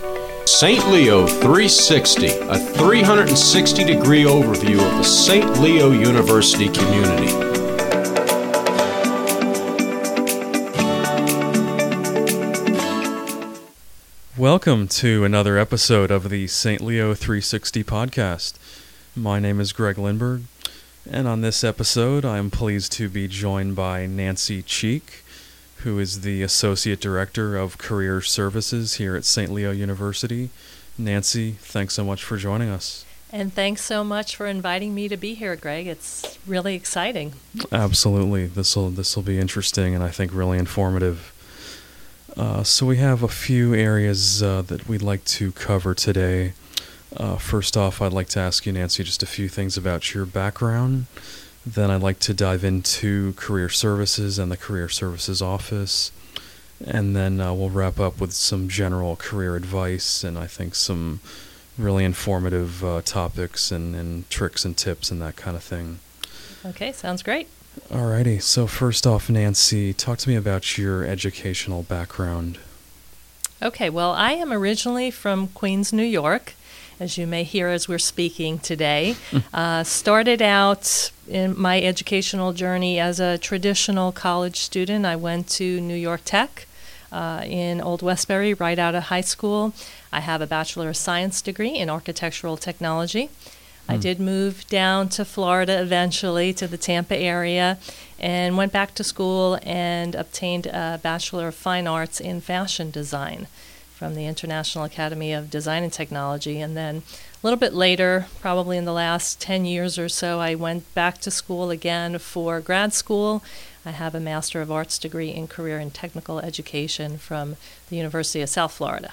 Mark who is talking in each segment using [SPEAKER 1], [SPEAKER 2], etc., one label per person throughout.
[SPEAKER 1] St. Leo 360, a 360 degree overview of the St. Leo University community.
[SPEAKER 2] Welcome to another episode of the St. Leo 360 podcast. My name is Greg Lindberg, and on this episode, I am pleased to be joined by Nancy Cheek, who is the Associate Director of Career Services here at St. Leo University. Nancy, thanks so much for joining us.
[SPEAKER 3] And thanks so much for inviting me to be here, Greg. It's really exciting.
[SPEAKER 2] Absolutely. This will this will be interesting and I think really informative. Uh, so we have a few areas uh, that we'd like to cover today. Uh, first off, I'd like to ask you, Nancy, just a few things about your background. Then I'd like to dive into career services and the career services office. And then uh, we'll wrap up with some general career advice and I think some really informative uh, topics and, and tricks and tips and that kind of thing.
[SPEAKER 3] Okay, sounds great.
[SPEAKER 2] Alrighty, so first off, Nancy, talk to me about your educational background.
[SPEAKER 3] Okay, well, I am originally from Queens, New York, as you may hear as we're speaking today. uh, started out in my educational journey as a traditional college student. I went to New York Tech uh, in Old Westbury right out of high school. I have a Bachelor of Science degree in Architectural Technology. I
[SPEAKER 2] Hmm.
[SPEAKER 3] did move down to Florida eventually to the Tampa area and went back to school and obtained a Bachelor of Fine Arts in Fashion Design from the International Academy of Design and Technology. And then a little bit later, probably in the last 10 years or so, I went back to school again for grad school. I have a Master of Arts degree in Career and Technical Education from the University of South Florida.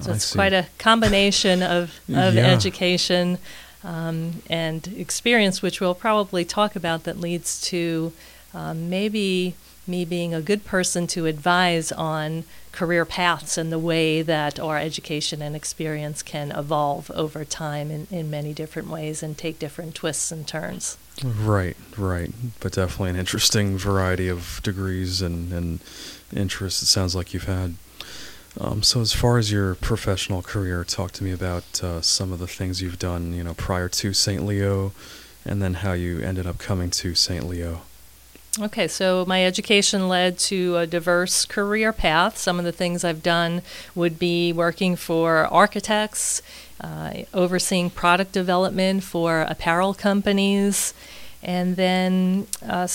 [SPEAKER 3] So it's quite a combination of, of
[SPEAKER 2] Yeah.
[SPEAKER 3] education um, and experience, which we'll probably talk about, that leads to um, maybe me being a good person to advise on career paths and the way that our education and experience can evolve over time in, in many different ways and take different twists and turns.
[SPEAKER 2] Right, right. But definitely an interesting variety of degrees and, and interests it sounds like you've had. Um, so, as far as your professional career, talk to me about uh, some of the things you've done, you know, prior to St. Leo, and then how you ended up coming to St. Leo.
[SPEAKER 3] Okay, so my education led to a diverse career path. Some of the things I've done would be working for architects, uh, overseeing product development for apparel companies, and then uh,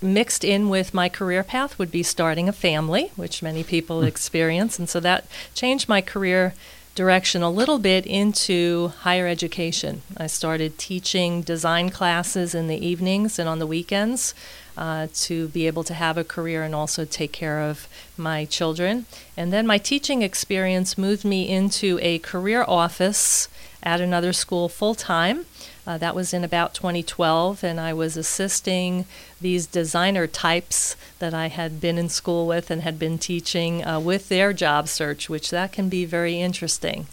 [SPEAKER 3] mixed in with my career path would be starting a family, which many people experience. And so that changed my career direction a little bit into higher education. I started teaching design classes in the evenings and on the weekends uh, to be able to have a career and also take care of my children. And then my teaching experience moved me into a career office at another school full time. Uh, that was in about 2012, and I was assisting these designer types that I had been in school with and had been teaching uh, with their job search, which that can be very interesting.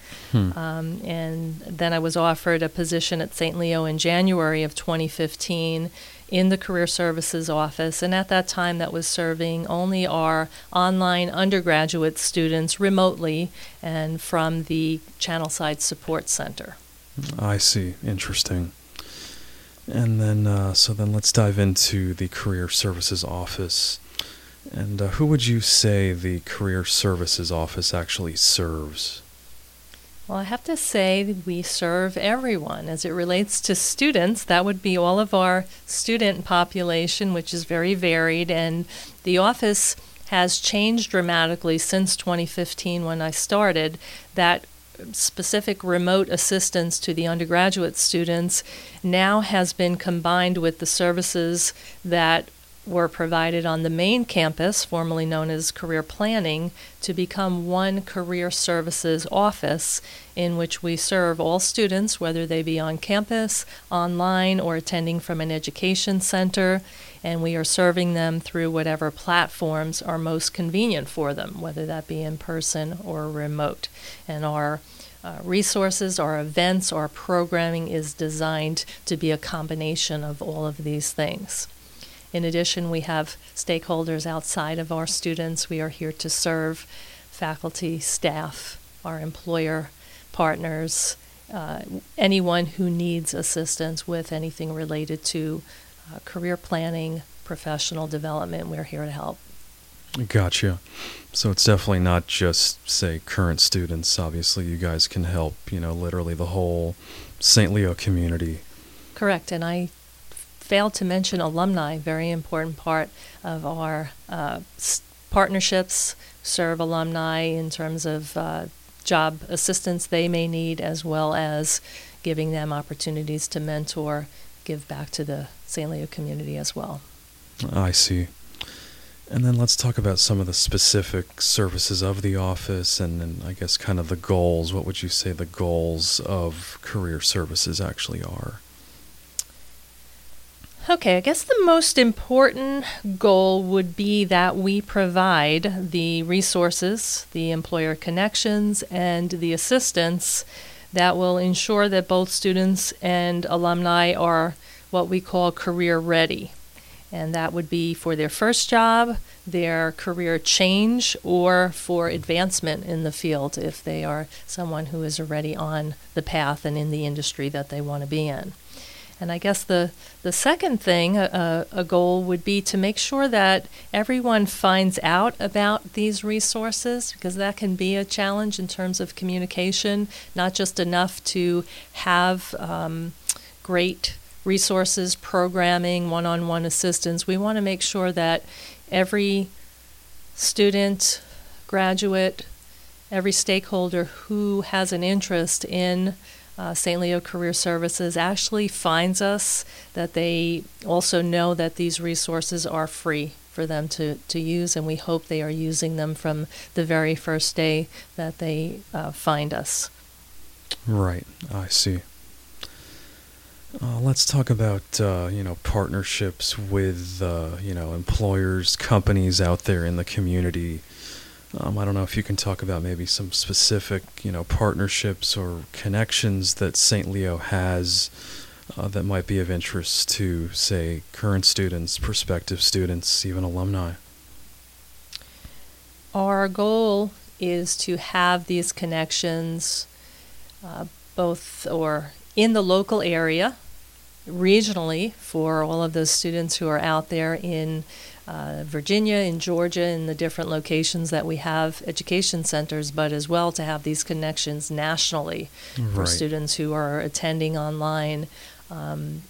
[SPEAKER 3] Um, and then I was offered a position at St. Leo in January of 2015 in the Career Services Office, and at that time that was serving only our online undergraduate students remotely and from the Channelside Support Center.
[SPEAKER 2] I see. Interesting. And then, uh, so then let's dive into the Career Services Office. And uh, who would you say the Career Services Office actually serves?
[SPEAKER 3] Well, I have to say we serve everyone. As it relates to students, that would be all of our student population, which is very varied. And the office has changed dramatically since 2015 when I started. That specific remote assistance to the undergraduate students now has been combined with the services that were provided on the main campus, formerly known as Career Planning, to become one career services office in which we serve all students, whether they be on campus, online, or attending from an education center. And we are serving them through whatever platforms are most convenient for them, whether that be in person or remote. And our uh, resources, our events, our programming is designed to be a combination of all of these things. In addition, we have stakeholders outside of our students. We are here to serve faculty, staff, our employer partners, uh, anyone who needs assistance with anything related to uh, career planning, professional development. We're here to help.
[SPEAKER 2] Gotcha. So it's definitely not just, say, current students. Obviously, you guys can help, you know, literally the whole St. Leo community.
[SPEAKER 3] Correct. And I failed to mention alumni, very important part of our uh, partnerships, serve alumni in terms of uh, job assistance they may need, as well as giving them opportunities to mentor, give back to the St. Leo community as well.
[SPEAKER 2] Ah, I see. And then let's talk about some of the specific services of the office and, and I guess kind of the goals. What would you say the goals of career services actually are?
[SPEAKER 3] Okay, I guess the most important goal would be that we provide the resources, the employer connections, and the assistance that will ensure that both students and alumni are what we call career ready and that would be for their first job, their career change, or for advancement in the field if they are someone who is already on the path and in the industry that they want to be in. And I guess the, the second thing, a, a goal would be to make sure that everyone finds out about these resources because that can be a challenge in terms of communication, not just enough to have um, great resources, programming, one on one assistance. We want to make sure that every student, graduate, every stakeholder who has an interest in uh, St. Leo Career Services actually finds us, that they also know that these resources are free for them to, to use, and we hope they are using them from the very first day that they uh, find us.
[SPEAKER 2] Right, I see. Uh, let's talk about uh, you know partnerships with uh, you know employers, companies out there in the community. Um, I don't know if you can talk about maybe some specific you know partnerships or connections that St. Leo has uh, that might be of interest to say current students, prospective students, even alumni.
[SPEAKER 3] Our goal is to have these connections uh, both or in the local area, regionally, for all of those students who are out there in uh, Virginia, in Georgia, in the different locations that we have education centers, but as well to have these connections nationally right. for students who are attending online. Um,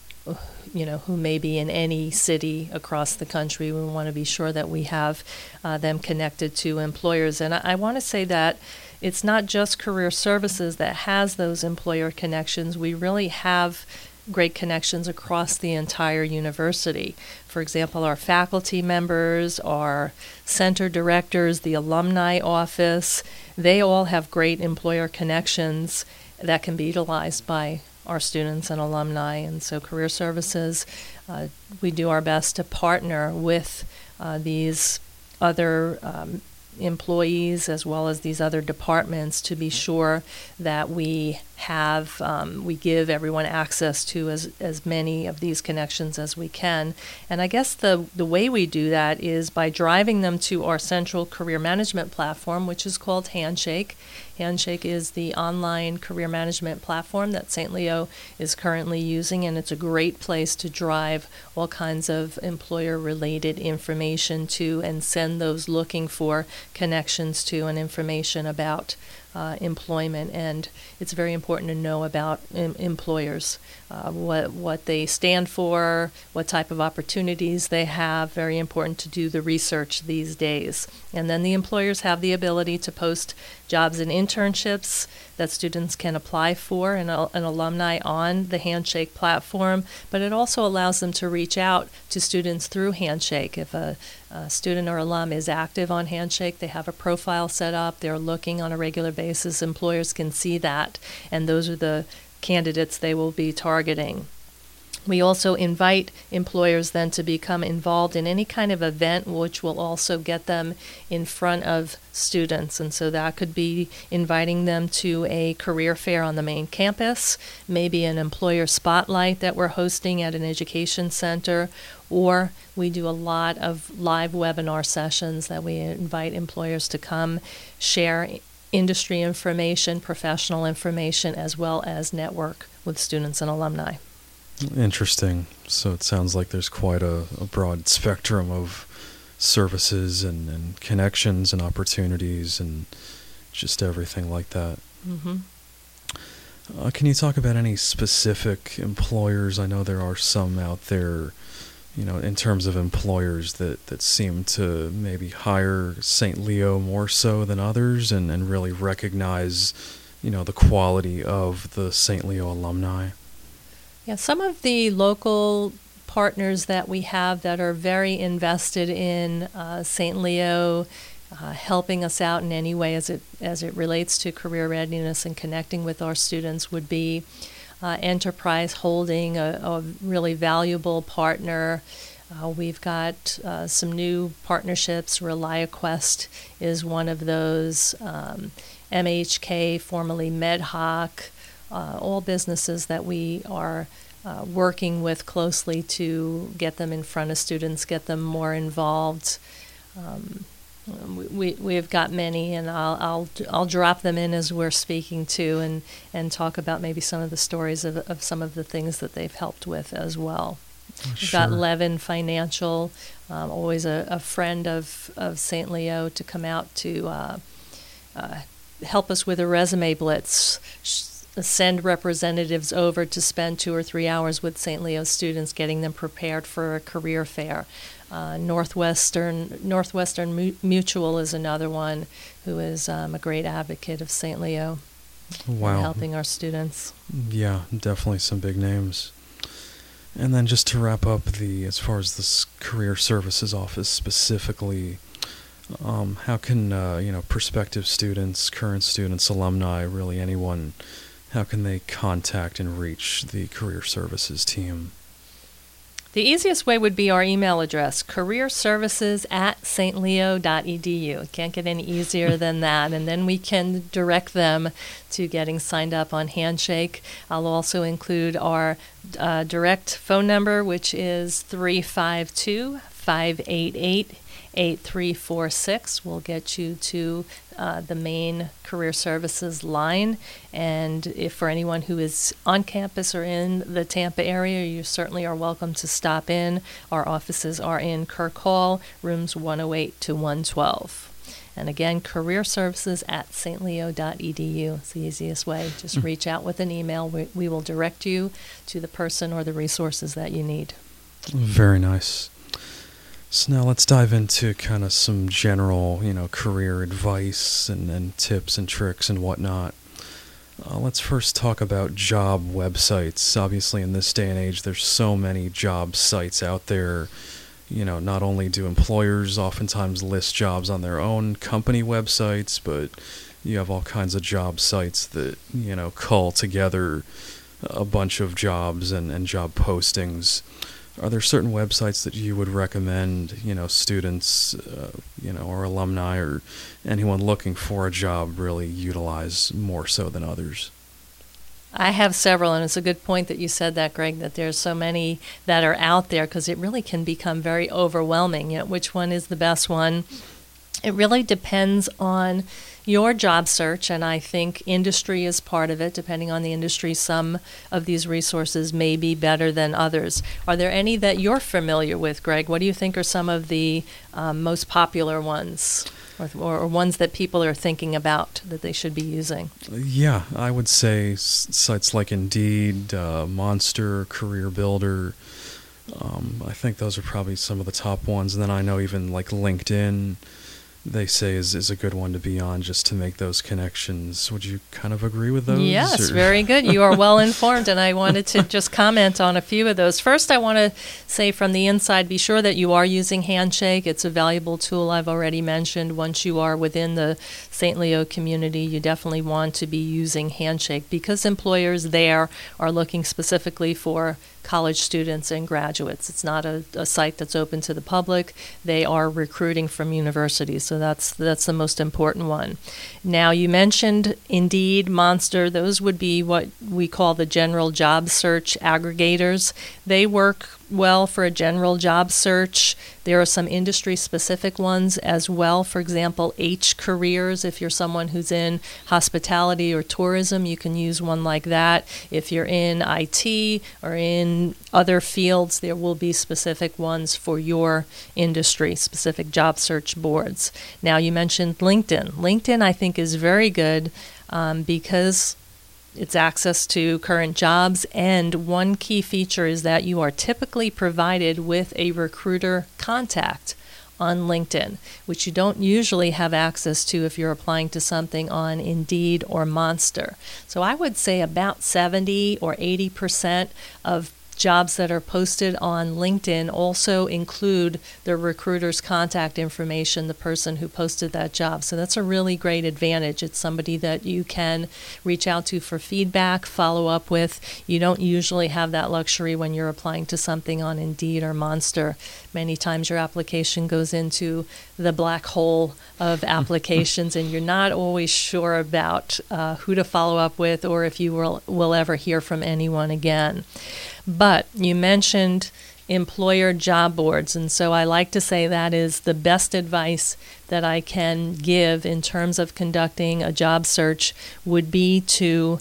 [SPEAKER 3] you know, who may be in any city across the country. We want to be sure that we have uh, them connected to employers. And I, I want to say that it's not just career services that has those employer connections. We really have great connections across the entire university. For example, our faculty members, our center directors, the alumni office, they all have great employer connections that can be utilized by our students and alumni. And so, career services, uh, we do our best to partner with uh, these other um, employees as well as these other departments to be sure that we have um, we give everyone access to as as many of these connections as we can. And I guess the the way we do that is by driving them to our central career management platform, which is called Handshake. Handshake is the online career management platform that St. Leo is currently using, and it's a great place to drive all kinds of employer related information to and send those looking for connections to and information about uh, employment, and it's very important to know about em- employers, uh, what what they stand for, what type of opportunities they have. Very important to do the research these days, and then the employers have the ability to post jobs and internships that students can apply for and an alumni on the Handshake platform, but it also allows them to reach out to students through Handshake. If a, a student or alum is active on Handshake, they have a profile set up, they're looking on a regular basis, employers can see that, and those are the candidates they will be targeting. We also invite employers then to become involved in any kind of event which will also get them in front of students. And so that could be inviting them to a career fair on the main campus, maybe an employer spotlight that we're hosting at an education center, or we do a lot of live webinar sessions that we invite employers to come share industry information, professional information, as well as network with students and alumni.
[SPEAKER 2] Interesting. So it sounds like there's quite a, a broad spectrum of services and, and, connections and opportunities and just everything like that.
[SPEAKER 3] Mm-hmm.
[SPEAKER 2] Uh, can you talk about any specific employers? I know there are some out there, you know, in terms of employers that, that seem to maybe hire St. Leo more so than others and, and really recognize, you know, the quality of the St. Leo alumni.
[SPEAKER 3] Yeah, some of the local partners that we have that are very invested in uh, St. Leo, uh, helping us out in any way as it as it relates to career readiness and connecting with our students would be uh, Enterprise Holding, a, a, really valuable partner. Uh, we've got uh, some new partnerships. ReliaQuest is one of those. Um, MHK, formerly MedHOK, uh, all businesses that we are uh, working with closely to get them in front of students, get them more involved. Um, we, we have got many, and I'll, I'll I'll drop them in as we're speaking to, and, and talk about maybe some of the stories of, of some of the things that they've helped with as well.
[SPEAKER 2] Oh,
[SPEAKER 3] We've got Levin Financial, um, always a, a, friend of, of St. Leo, to come out to uh, uh, help us with a resume blitz. Send representatives over to spend two or three hours with St. Leo students, getting them prepared for a career fair. Uh, Northwestern Northwestern Mutual is another one who is um, a great advocate of St. Leo.
[SPEAKER 2] Wow.
[SPEAKER 3] Helping our students.
[SPEAKER 2] Yeah, definitely some big names. And then just to wrap up the as far as this career services office specifically, um, how can uh, you know prospective students, current students, alumni, really anyone, how can they contact and reach the career services team?
[SPEAKER 3] The easiest way would be our email address, careerservices at stleo.edu. Can't get any easier than that. And then we can direct them to getting signed up on Handshake. I'll also include our uh, direct phone number, which is 352 588 8346 will get you to uh, the main career services line. And if for anyone who is on campus or in the Tampa area, you certainly are welcome to stop in. Our offices are in Kirk Hall, rooms 108 to 112. And again, career services at stleo.edu. It's the easiest way. Just mm. reach out with an email. We, we will direct you to the person or the resources that you need.
[SPEAKER 2] Very nice. So now let's dive into kind of some general, you know, career advice and, and tips and tricks and whatnot. Uh, let's first talk about job websites. Obviously, in this day and age, there's so many job sites out there. You know, not only do employers oftentimes list jobs on their own company websites, but you have all kinds of job sites that, you know, call together a bunch of jobs and, and job postings are there certain websites that you would recommend, you know, students, uh, you know, or alumni or anyone looking for a job really utilize more so than others?
[SPEAKER 3] I have several, and it's a good point that you said that, Greg, that there's so many that are out there because it really can become very overwhelming. You know, which one is the best one? It really depends on your job search, and I think industry is part of it. Depending on the industry, some of these resources may be better than others. Are there any that you're familiar with, Greg? What do you think are some of the um, most popular ones? Or, or, ones that people are thinking about that they should be using?
[SPEAKER 2] Yeah, I would say sites like Indeed, uh, Monster, Career Builder. Um, I think those are probably some of the top ones. And then I know even like LinkedIn they say is, is a good one to be on just to make those connections. Would you kind of agree with those?
[SPEAKER 3] Yes, or? very good. You are well informed, and I wanted to just comment on a few of those. First, I want to say from the inside be sure that you are using Handshake. It's a valuable tool I've already mentioned. Once you are within the St. Leo community, you definitely want to be using Handshake because employers there are looking specifically for college students and graduates. It's not a, a, site that's open to the public. They are recruiting from universities, so that's that's the most important one. Now you mentioned Indeed, Monster. Those would be what we call the general job search aggregators. They work well for a general job search. There are some industry specific ones as well. For example, Hcareers, if you're someone who's in hospitality or tourism, you can use one like that. If you're in IT or in other fields, there will be specific ones for your industry, specific job search boards. Now, you mentioned LinkedIn. LinkedIn, I think, is very good um, because it's access to current jobs, and one key feature is that you are typically provided with a recruiter contact on LinkedIn, which you don't usually have access to if you're applying to something on Indeed or Monster. So I would say about 70 or 80 percent of jobs that are posted on LinkedIn also include the recruiter's contact information, the person who posted that job. So that's a really great advantage. It's somebody that you can reach out to for feedback, follow up with. You don't usually have that luxury when you're applying to something on Indeed or Monster. Many times your application goes into the black hole of applications and you're not always sure about uh, who to follow up with or if you will, will ever hear from anyone again. But you mentioned employer job boards, and so I like to say that is the best advice that I can give in terms of conducting a job search would be to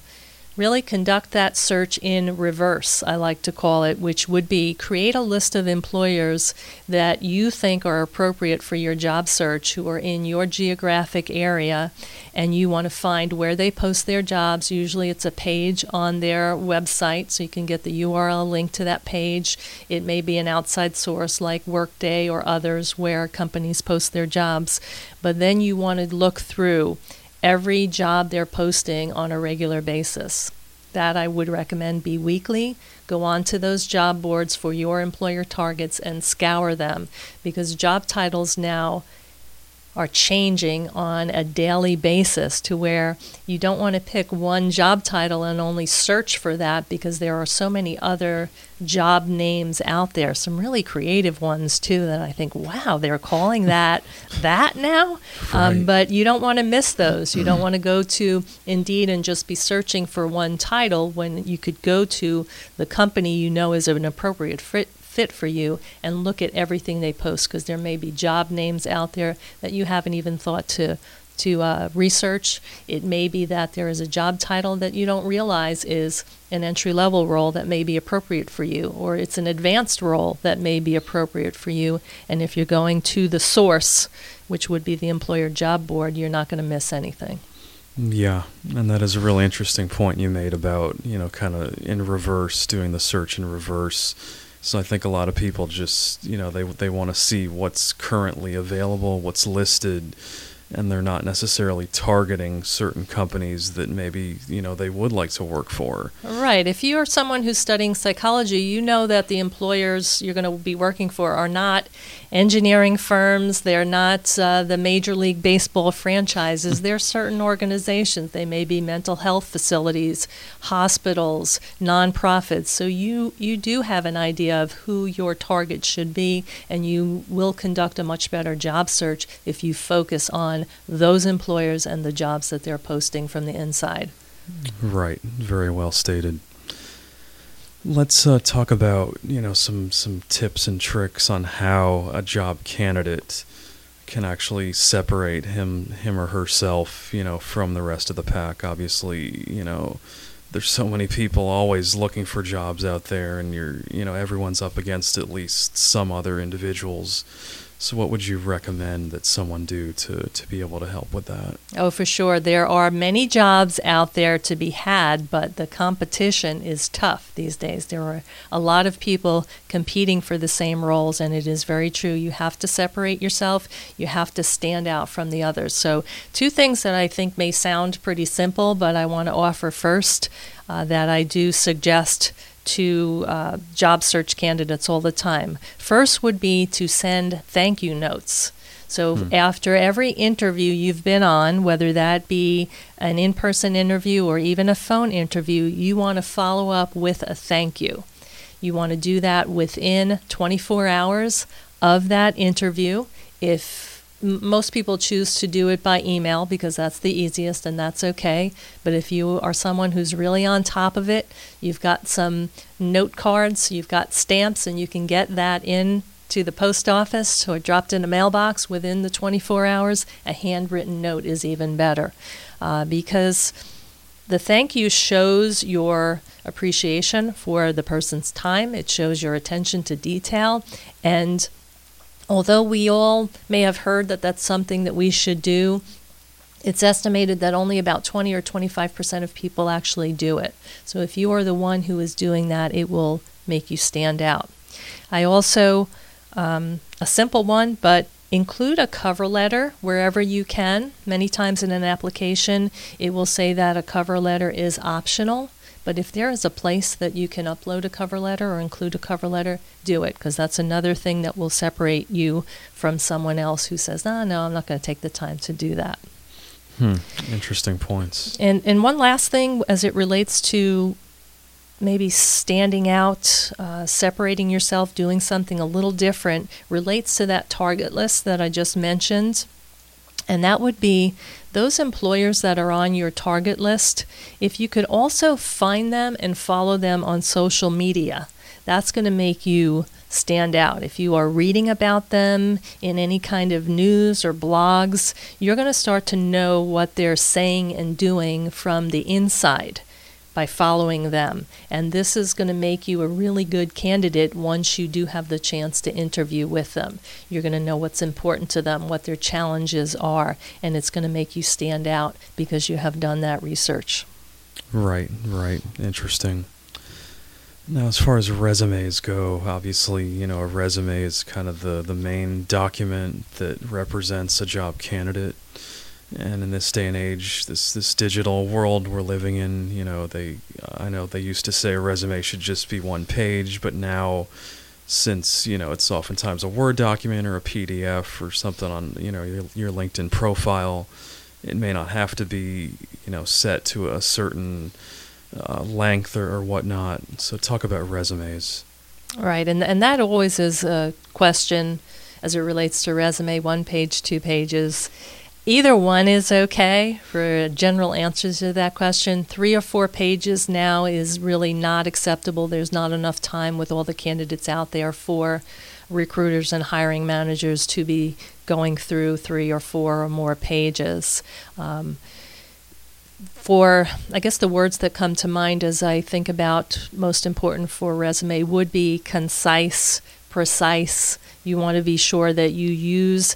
[SPEAKER 3] really conduct that search in reverse, I like to call it, which would be create a list of employers that you think are appropriate for your job search who are in your geographic area and you want to find where they post their jobs. Usually it's a page on their website, so you can get the URL link to that page. It may be an outside source like Workday or others where companies post their jobs. But then you want to look through every job they're posting on a regular basis. That I would recommend be weekly. Go on to those job boards for your employer targets and scour them because job titles now are changing on a daily basis to where you don't want to pick one job title and only search for that because there are so many other job names out there, some really creative ones too that I think, wow, they're calling that that now. Um, right. Um, but you don't want to miss those. You don't want to go to Indeed and just be searching for one title when you could go to the company you know is an appropriate fit fit for you and look at everything they post because there may be job names out there that you haven't even thought to to uh, research. It may be that there is a job title that you don't realize is an entry level role that may be appropriate for you, or it's an advanced role that may be appropriate for you. And if you're going to the source, which would be the employer job board, you're not going to miss anything.
[SPEAKER 2] Yeah, and that is a really interesting point you made about, you know, kind of in reverse, doing the search in reverse so I think a lot of people just, you know, they they want to see what's currently available, what's listed, and they're not necessarily targeting certain companies that maybe you know they would like to work for.
[SPEAKER 3] Right. If you are someone who's studying psychology, you know that the employers you're going to be working for are not engineering firms. They're not uh, the Major League Baseball franchises. They're certain organizations. They may be mental health facilities, hospitals, nonprofits. So you you do have an idea of who your target should be, and you will conduct a much better job search if you focus on those employers and the jobs that they're posting from the inside.
[SPEAKER 2] Right. Very well stated. Let's uh, talk about you know some some tips and tricks on how a job candidate can actually separate him him or herself you know from the rest of the pack. Obviously, you know there's so many people always looking for jobs out there, and you're you know everyone's up against at least some other individuals so, what would you recommend that someone do to, to be able to help with that?
[SPEAKER 3] Oh, for sure. There are many jobs out there to be had, but the competition is tough these days. There are a lot of people competing for the same roles, and it is very true. You have to separate yourself, you have to stand out from the others. So, two things that I think may sound pretty simple, but I want to offer first uh, that I do suggest to uh, job search candidates all the time. First would be to send thank you notes. So hmm. after every interview you've been on, whether that be an in person interview or even a phone interview, you want to follow up with a thank you. You want to do that within 24 hours of that interview. If most people choose to do it by email because that's the easiest and that's okay. But if you are someone who's really on top of it, you've got some note cards, you've got stamps, and you can get that in to the post office or dropped in a mailbox within the 24 hours, a handwritten note is even better. Uh, because the thank you shows your appreciation for the person's time, it shows your attention to detail, and although we all may have heard that that's something that we should do, it's estimated that only about 20 or 25 percent of people actually do it. So if you are the one who is doing that, it will make you stand out. I also um, a simple one, but include a cover letter wherever you can. Many times in an application, it will say that a cover letter is optional. But if there is a place that you can upload a cover letter or include a cover letter, do it because that's another thing that will separate you from someone else who says, "Ah, no, I'm not going to take the time to do that."
[SPEAKER 2] Hmm. Interesting points.
[SPEAKER 3] And and one last thing as it relates to maybe standing out, uh, separating yourself, doing something a little different relates to that target list that I just mentioned. And that would be those employers that are on your target list. If you could also find them and follow them on social media, that's going to make you stand out. If you are reading about them in any kind of news or blogs, you're going to start to know what they're saying and doing from the inside by following them. And this is going to make you a really good candidate once you do have the chance to interview with them. You're going to know what's important to them, what their challenges are, and it's going to make you stand out because you have done that research.
[SPEAKER 2] Right, right. Interesting. Now, as far as resumes go, obviously, you know, a resume is kind of the, the main document that represents a job candidate and in this day and age, this this digital world we're living in, you know, they I know they used to say a resume should just be one page, but now since you know it's oftentimes a Word document or a PDF or something on you know your, your LinkedIn profile, it may not have to be you know set to a certain uh, length or, or whatnot. So talk about resumes.
[SPEAKER 3] Right, and and that always is a question as it relates to resume, one page, two pages Either one is okay for general answers to that question. Three or four pages now is really not acceptable. There's not enough time with all the candidates out there for recruiters and hiring managers to be going through three or four or more pages. Um, for, I guess the words that come to mind as I think about most important for resume would be concise, precise. You want to be sure that you use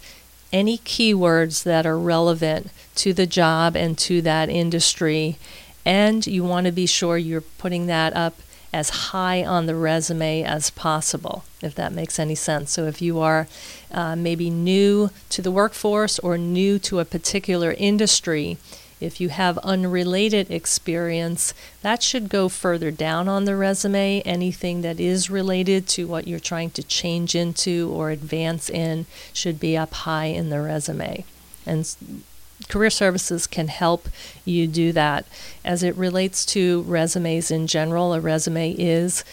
[SPEAKER 3] any keywords that are relevant to the job and to that industry. And you want to be sure you're putting that up as high on the resume as possible, if that makes any sense. So, if you are uh, maybe new to the workforce or new to a particular industry, if you have unrelated experience, that should go further down on the resume. Anything that is related to what you're trying to change into or advance in should be up high in the resume. And career services can help you do that. As it relates to resumes in general, a resume is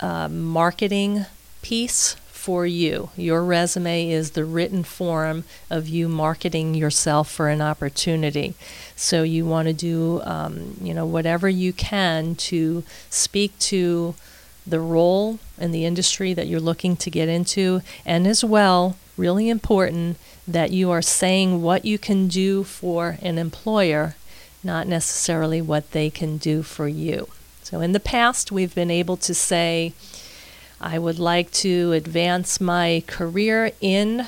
[SPEAKER 3] a marketing piece for you. Your resume is the written form of you marketing yourself for an opportunity. So you want to do, um, you know, whatever you can to speak to the role in the industry that you're looking to get into, and as well, really important that you are saying what you can do for an employer, not necessarily what they can do for you. So in the past, we've been able to say, I would like to advance my career in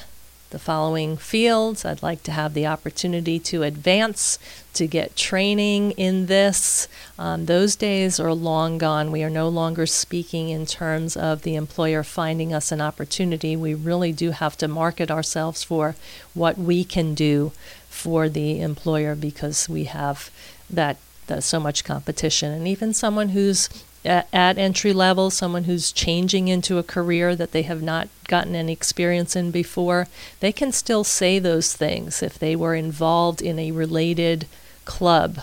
[SPEAKER 3] the following fields. I'd like to have the opportunity to advance, to get training in this. Um, those days are long gone. We are no longer speaking in terms of the employer finding us an opportunity. We really do have to market ourselves for what we can do for the employer because we have that, that so much competition. And even someone who's at, entry level, someone who's changing into a career that they have not gotten any experience in before, they can still say those things if they were involved in a related club.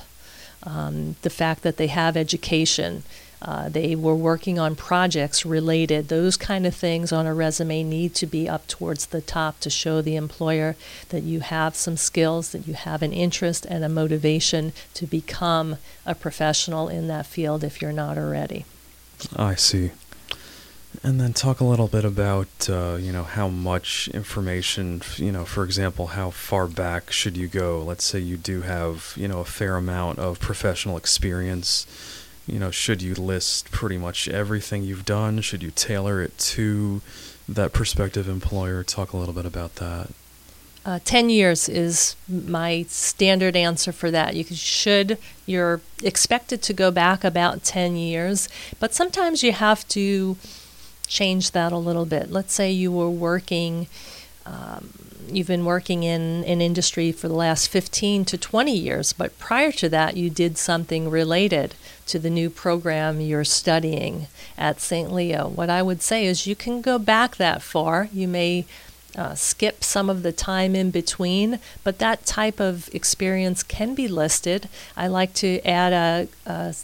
[SPEAKER 3] Um, the fact that they have education, Uh, they were working on projects related. Those kind of things on a resume need to be up towards the top to show the employer that you have some skills, that you have an interest and a motivation to become a professional in that field if you're not already.
[SPEAKER 2] I see. And then talk a little bit about, uh, you know, how much information, you know, for example, how far back should you go? Let's say you do have, you know, a fair amount of professional experience. You know, should you list pretty much everything you've done? Should you tailor it to that prospective employer? Talk a little bit about that.
[SPEAKER 3] Uh, 10 years is my standard answer for that. You should, you're expected to go back about 10 years, but sometimes you have to change that a little bit. Let's say you were working, um, you've been working in an industry for the last 15 to 20 years, but prior to that, you did something related to the new program you're studying at St. Leo. What I would say is you can go back that far. You may uh, skip some of the time in between, but that type of experience can be listed. I like to add a, a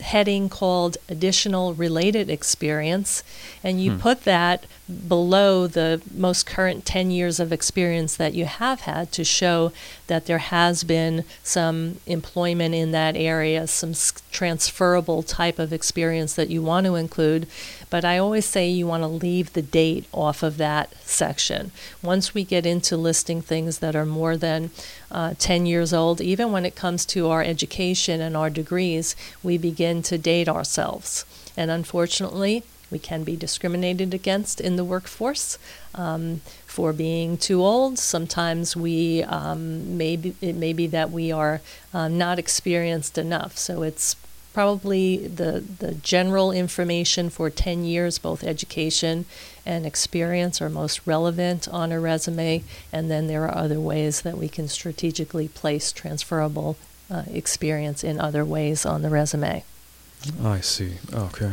[SPEAKER 3] heading called additional related experience, and you hmm. put that below the most current 10 years of experience that you have had to show that there has been some employment in that area, some transferable type of experience that you want to include. But I always say you want to leave the date off of that section. Once we get into listing things that are more than uh, 10 years old, even when it comes to our education and our degrees, we begin to date ourselves. And unfortunately, we can be discriminated against in the workforce um, for being too old. Sometimes we um, maybe it may be that we are uh, not experienced enough. So it's probably the the general information for 10 years, both education and experience, are most relevant on a resume. And then there are other ways that we can strategically place transferable uh, experience in other ways on the resume.
[SPEAKER 2] I see. Okay.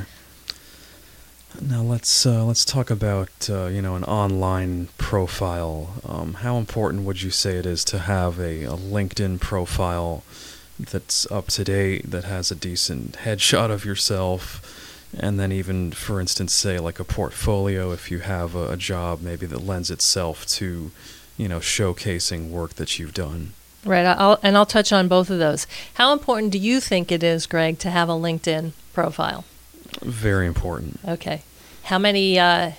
[SPEAKER 2] Now let's uh, let's talk about uh, you know an online profile. Um, how important would you say it is to have a, a, LinkedIn profile that's up to date, that has a decent headshot of yourself, and then even, for instance, say like a portfolio if you have a, a job maybe that lends itself to you know showcasing work that you've done.
[SPEAKER 3] Right, I'll, and I'll touch on both of those. How important do you think it is, Greg, to have a LinkedIn profile?
[SPEAKER 2] Very important.
[SPEAKER 3] Okay. How many, uh,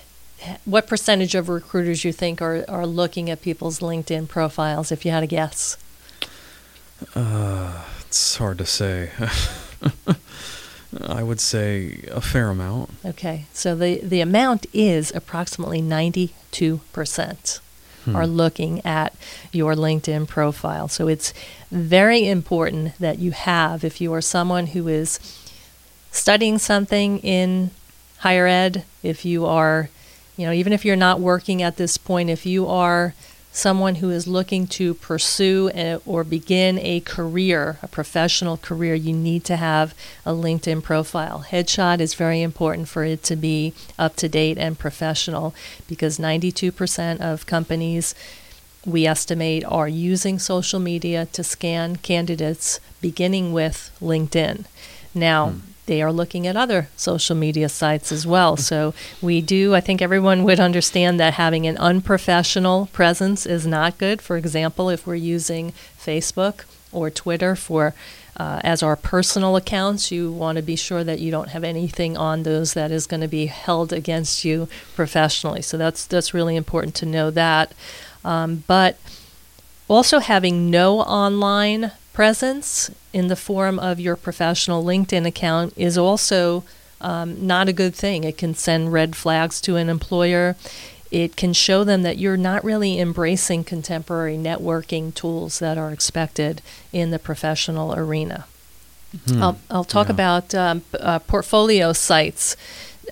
[SPEAKER 3] what percentage of recruiters you think are, are looking at people's LinkedIn profiles, if you had a guess?
[SPEAKER 2] Uh, it's hard to say. I would say a fair amount.
[SPEAKER 3] Okay. So the, the amount is approximately 92% hmm. are looking at your LinkedIn profile. So it's very important that you have, if you are someone who is studying something in higher ed, if you are, you know, even if you're not working at this point, if you are someone who is looking to pursue a, or begin a career, a professional career, you need to have a LinkedIn profile. Headshot is very important for it to be up to date and professional because 92% of companies we estimate are using social media to scan candidates beginning with LinkedIn. Now, hmm they are looking at other social media sites as well. So we do, I think everyone would understand that having an unprofessional presence is not good. For example, if we're using Facebook or Twitter for uh, as our personal accounts, you want to be sure that you don't have anything on those that is going to be held against you professionally. So that's that's really important to know that. Um, but also having no online presence in the form of your professional LinkedIn account is also um, not a good thing. It can send red flags to an employer. It can show them that you're not really embracing contemporary networking tools that are expected in the professional arena. Hmm. I'll, I'll talk yeah. about um, uh, portfolio sites.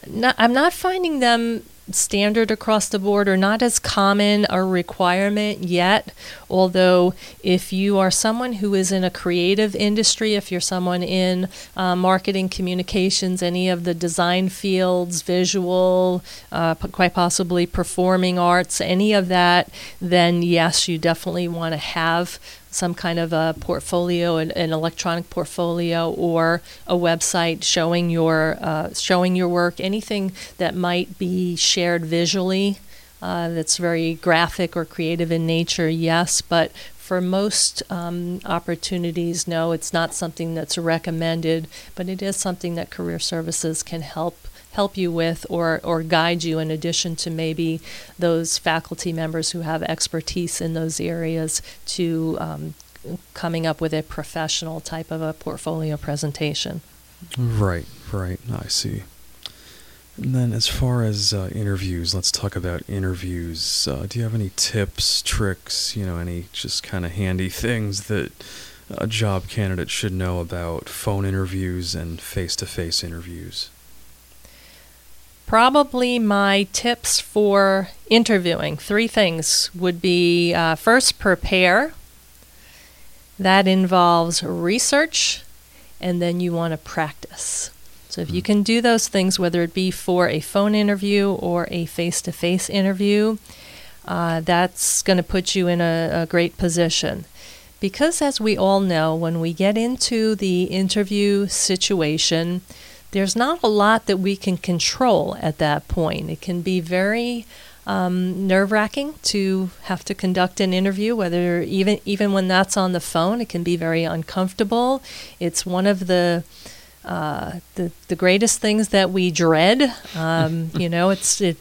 [SPEAKER 3] Not, I'm not finding them standard across the board or not as common a requirement yet. Although, if you are someone who is in a creative industry, if you're someone in uh, marketing, communications, any of the design fields, visual, uh, quite possibly performing arts, any of that, then yes, you definitely want to have some kind of a portfolio, an, an electronic portfolio, or a website showing your uh, showing your work, anything that might be shared visually. Uh, that's very graphic or creative in nature, yes, but for most um, opportunities, no, it's not something that's recommended, but it is something that career services can help help you with or, or guide you in addition to maybe those faculty members who have expertise in those areas to um, coming up with a professional type of a portfolio presentation.
[SPEAKER 2] Right, right. I see. And then, as far as uh, interviews, let's talk about interviews. Uh, do you have any tips, tricks, you know, any just kind of handy things that a job candidate should know about phone interviews and face to face interviews?
[SPEAKER 3] Probably my tips for interviewing three things would be uh, first, prepare. That involves research, and then you want to practice. So if you can do those things, whether it be for a phone interview or a face to face interview, uh, that's going to put you in a, a great position. Because, as we all know, when we get into the interview situation, there's not a lot that we can control at that point. It can be very um, nerve wracking to have to conduct an interview, whether even even when that's on the phone, it can be very uncomfortable. It's one of the uh, the the greatest things that we dread. Um, you know, it's it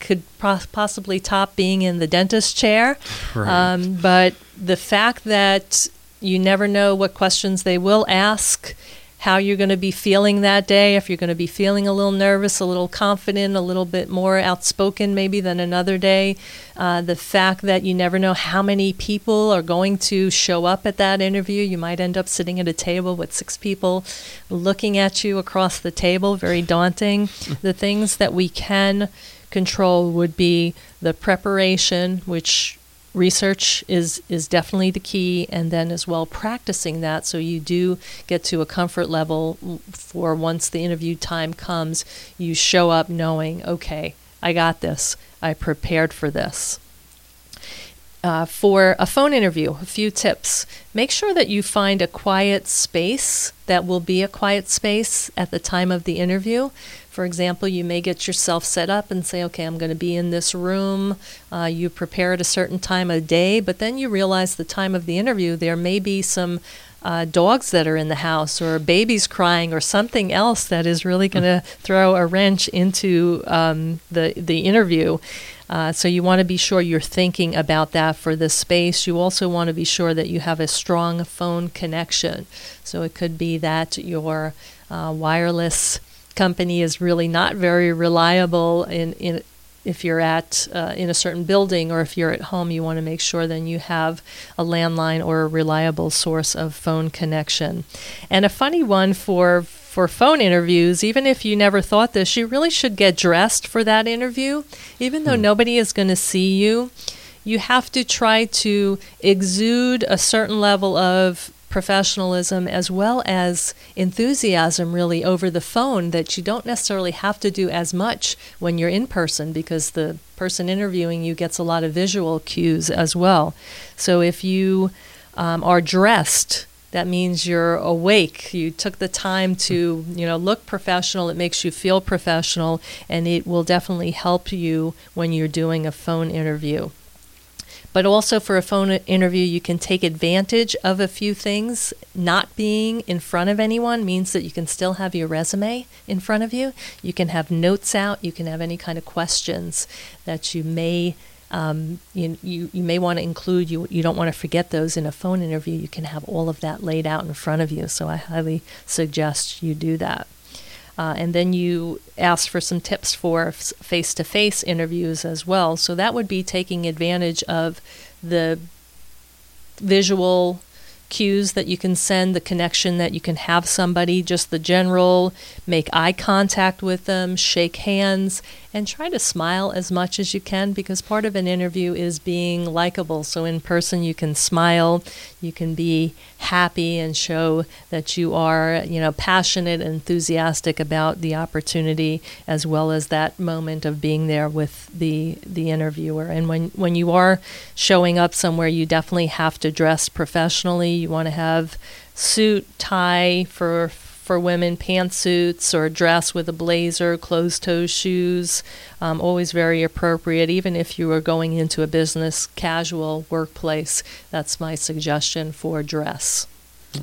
[SPEAKER 3] could possibly top being in the dentist chair,
[SPEAKER 2] right.
[SPEAKER 3] um, but the fact that you never know what questions they will ask how you're going to be feeling that day, if you're going to be feeling a little nervous, a little confident, a little bit more outspoken maybe than another day. Uh, the fact that you never know how many people are going to show up at that interview. You might end up sitting at a table with six people looking at you across the table, very daunting. the things that we can control would be the preparation, which research is is definitely the key and then as well practicing that so you do get to a comfort level for once the interview time comes you show up knowing okay I got this I prepared for this uh, for a phone interview, a few tips. Make sure that you find a quiet space that will be a quiet space at the time of the interview. For example, you may get yourself set up and say, okay, I'm going to be in this room. Uh, you prepare at a certain time of day, but then you realize the time of the interview, there may be some uh, dogs that are in the house or babies crying or something else that is really going to throw a wrench into um, the, the interview. Uh, so you want to be sure you're thinking about that for the space. You also want to be sure that you have a strong phone connection. So it could be that your uh, wireless company is really not very reliable in, in if you're at uh, in a certain building or if you're at home you want to make sure then you have a landline or a reliable source of phone connection and a funny one for for phone interviews even if you never thought this you really should get dressed for that interview even though hmm. nobody is going to see you you have to try to exude a certain level of professionalism as well as enthusiasm really over the phone that you don't necessarily have to do as much when you're in person because the person interviewing you gets a lot of visual cues as well. So if you um, are dressed, that means you're awake. You took the time to, you know, look professional. It makes you feel professional, and it will definitely help you when you're doing a phone interview. But also for a phone interview, you can take advantage of a few things. Not being in front of anyone means that you can still have your resume in front of you. You can have notes out. You can have any kind of questions that you may um, you, you, you may want to include you you don't want to forget those in a phone interview you can have all of that laid out in front of you so i highly suggest you do that uh, and then you ask for some tips for face to face interviews as well. So that would be taking advantage of the visual cues that you can send, the connection that you can have somebody, just the general, make eye contact with them, shake hands, and try to smile as much as you can because part of an interview is being likable. So in person you can smile, you can be happy and show that you are, you know, passionate enthusiastic about the opportunity as well as that moment of being there with the the interviewer. And when when you are showing up somewhere, you definitely have to dress professionally. You want to have suit, tie for for women, pantsuits or a dress with a blazer, closed toe shoes, um, always very appropriate. Even if you are going into a business casual workplace, that's my suggestion for dress.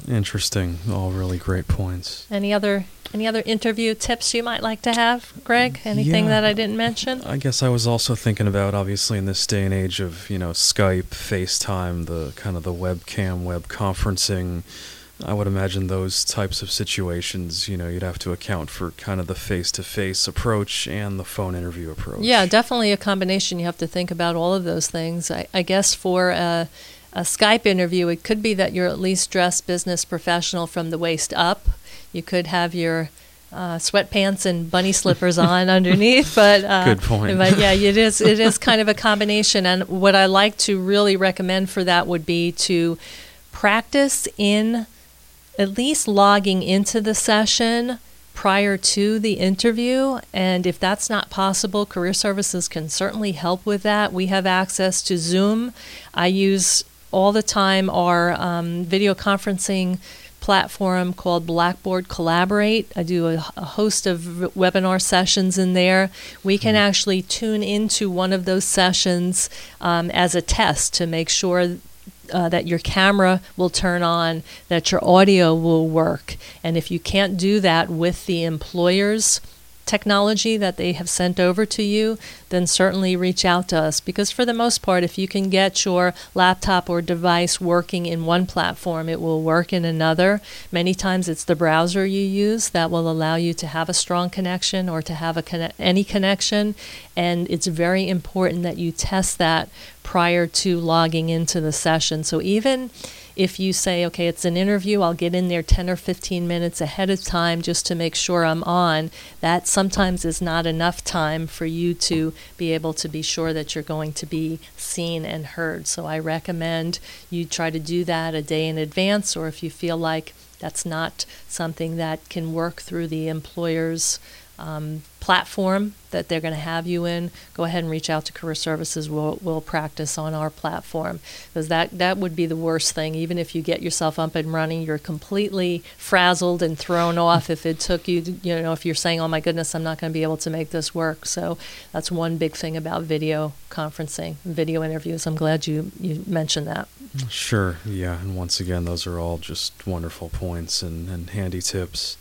[SPEAKER 2] Interesting. All really great points.
[SPEAKER 3] Any other any other interview tips you might like to have, Greg? Anything
[SPEAKER 2] Yeah.
[SPEAKER 3] that I didn't mention?
[SPEAKER 2] I guess I was also thinking about obviously in this day and age of you know Skype, FaceTime, the kind of the webcam, web conferencing. I would imagine those types of situations, you know, you'd have to account for kind of the face-to-face approach and the phone interview approach.
[SPEAKER 3] Yeah, definitely a combination. You have to think about all of those things. I, I guess for a, a Skype interview, it could be that you're at least dressed business professional from the waist up. You could have your uh, sweatpants and bunny slippers on underneath, but uh,
[SPEAKER 2] Good point.
[SPEAKER 3] But yeah, it is it is kind of a combination. And what I like to really recommend for that would be to practice in at least logging into the session prior to the interview. And if that's not possible, Career Services can certainly help with that. We have access to Zoom. I use all the time our um, video conferencing platform called Blackboard Collaborate. I do a, a host of v- webinar sessions in there. We can actually tune into one of those sessions um, as a test to make sure uh, that your camera will turn on, that your audio will work. And if you can't do that with the employer's technology that they have sent over to you, then certainly reach out to us. Because for the most part, if you can get your laptop or device working in one platform, it will work in another. Many times it's the browser you use that will allow you to have a strong connection or to have a conne- any connection. And it's very important that you test that prior to logging into the session. So even if you say, okay, it's an interview, I'll get in there 10 or 15 minutes ahead of time just to make sure I'm on, that sometimes is not enough time for you to be able to be sure that you're going to be seen and heard. So I recommend you try to do that a day in advance, or if you feel like that's not something that can work through the employer's um, platform that they're going to have you in, go ahead and reach out to Career Services. We'll, we'll practice on our platform because that, that would be the worst thing. Even if you get yourself up and running, you're completely frazzled and thrown off if it took you, to, you know, if you're saying, oh my goodness, I'm not going to be able to make this work. So that's one big thing about video conferencing, video interviews. I'm glad you, you mentioned that.
[SPEAKER 2] Sure, yeah, and once again, those are all just wonderful points and, and handy tips.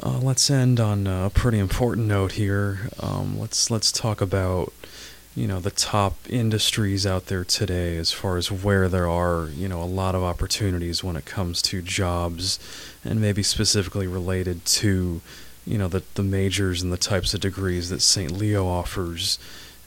[SPEAKER 2] Uh, let's end on a pretty important note here. Um, let's let's talk about you know the top industries out there today as far as where there are you know a lot of opportunities when it comes to jobs, and maybe specifically related to you know the the majors and the types of degrees that St. Leo offers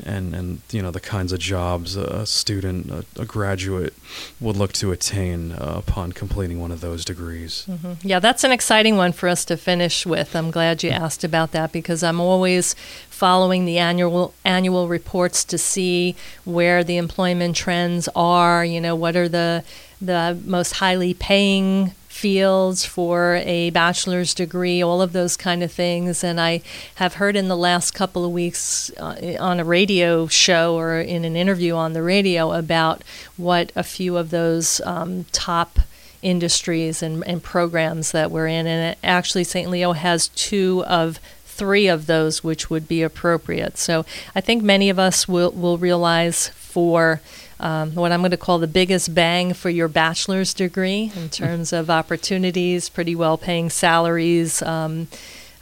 [SPEAKER 2] and and you know the kinds of jobs a student a, a graduate would look to attain uh, upon completing one of those degrees
[SPEAKER 3] hmm Yeah, that's an exciting one for us to finish with. I'm glad you asked about that because I'm always following the annual annual reports to see where the employment trends are. You know, what are the the most highly paying fields for a bachelor's degree, all of those kind of things. And I have heard in the last couple of weeks uh, on a radio show or in an interview on the radio about what a few of those um, top industries and, and programs that we're in. And it, actually, St. Leo has two of three of those which would be appropriate. So I think many of us will, will realize for um, what I'm going to call the biggest bang for your bachelor's degree in terms of opportunities, pretty well paying salaries. Um,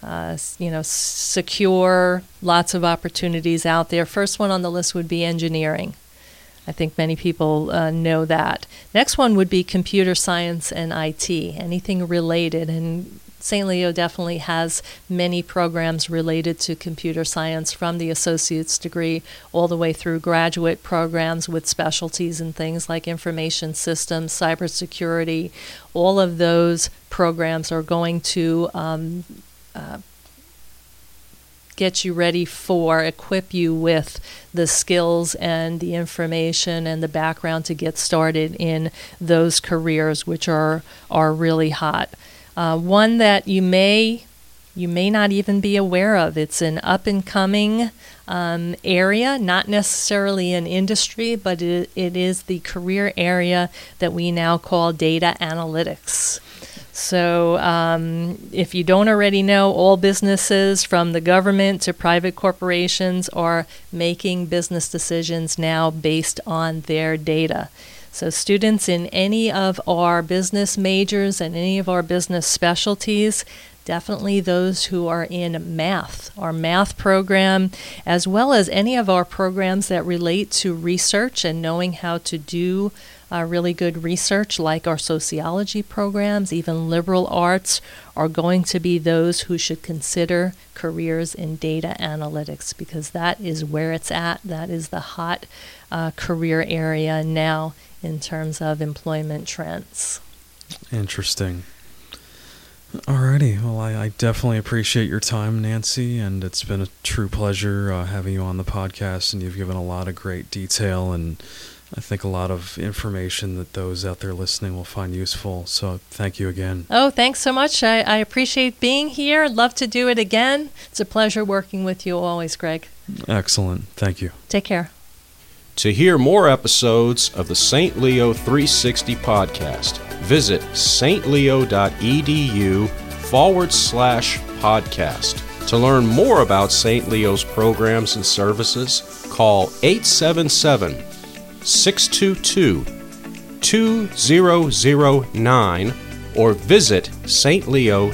[SPEAKER 3] uh, you know, secure, lots of opportunities out there. First one on the list would be engineering. I think many people uh, know that. Next one would be computer science and IT, anything related. And St. Leo definitely has many programs related to computer science from the associate's degree all the way through graduate programs with specialties in things like information systems, cybersecurity. All of those programs are going to um, uh, get you ready for, equip you with the skills and the information and the background to get started in those careers, which are are really hot. Uh, one that you may you may not even be aware of. It's an up and coming um, area, not necessarily an industry, but it, it is the career area that we now call data analytics. So, um, if you don't already know, all businesses from the government to private corporations are making business decisions now based on their data. So, students in any of our business majors and any of our business specialties definitely those who are in math, our math program, as well as any of our programs that relate to research and knowing how to do uh, really good research, like our sociology programs, even liberal arts, are going to be those who should consider careers in data analytics because that is where it's at. That is the hot uh, career area now in terms of employment trends.
[SPEAKER 2] Interesting. Alrighty, well, I, I, definitely appreciate your time, Nancy, and it's been a true pleasure uh, having you on the podcast. And you've given a lot of great detail and I think a lot of information that those out there listening will find useful. So thank you again.
[SPEAKER 3] Oh, thanks so much. I, I appreciate being here. Love to do it again. It's a pleasure working with you always, Greg.
[SPEAKER 2] Excellent. Thank you.
[SPEAKER 3] Take care.
[SPEAKER 1] To hear more episodes of the St. Leo 360 podcast, visit stleo.edu forward slash podcast. To learn more about St. Leo's programs and services, call 877 622 2009 or visit stleo.edu.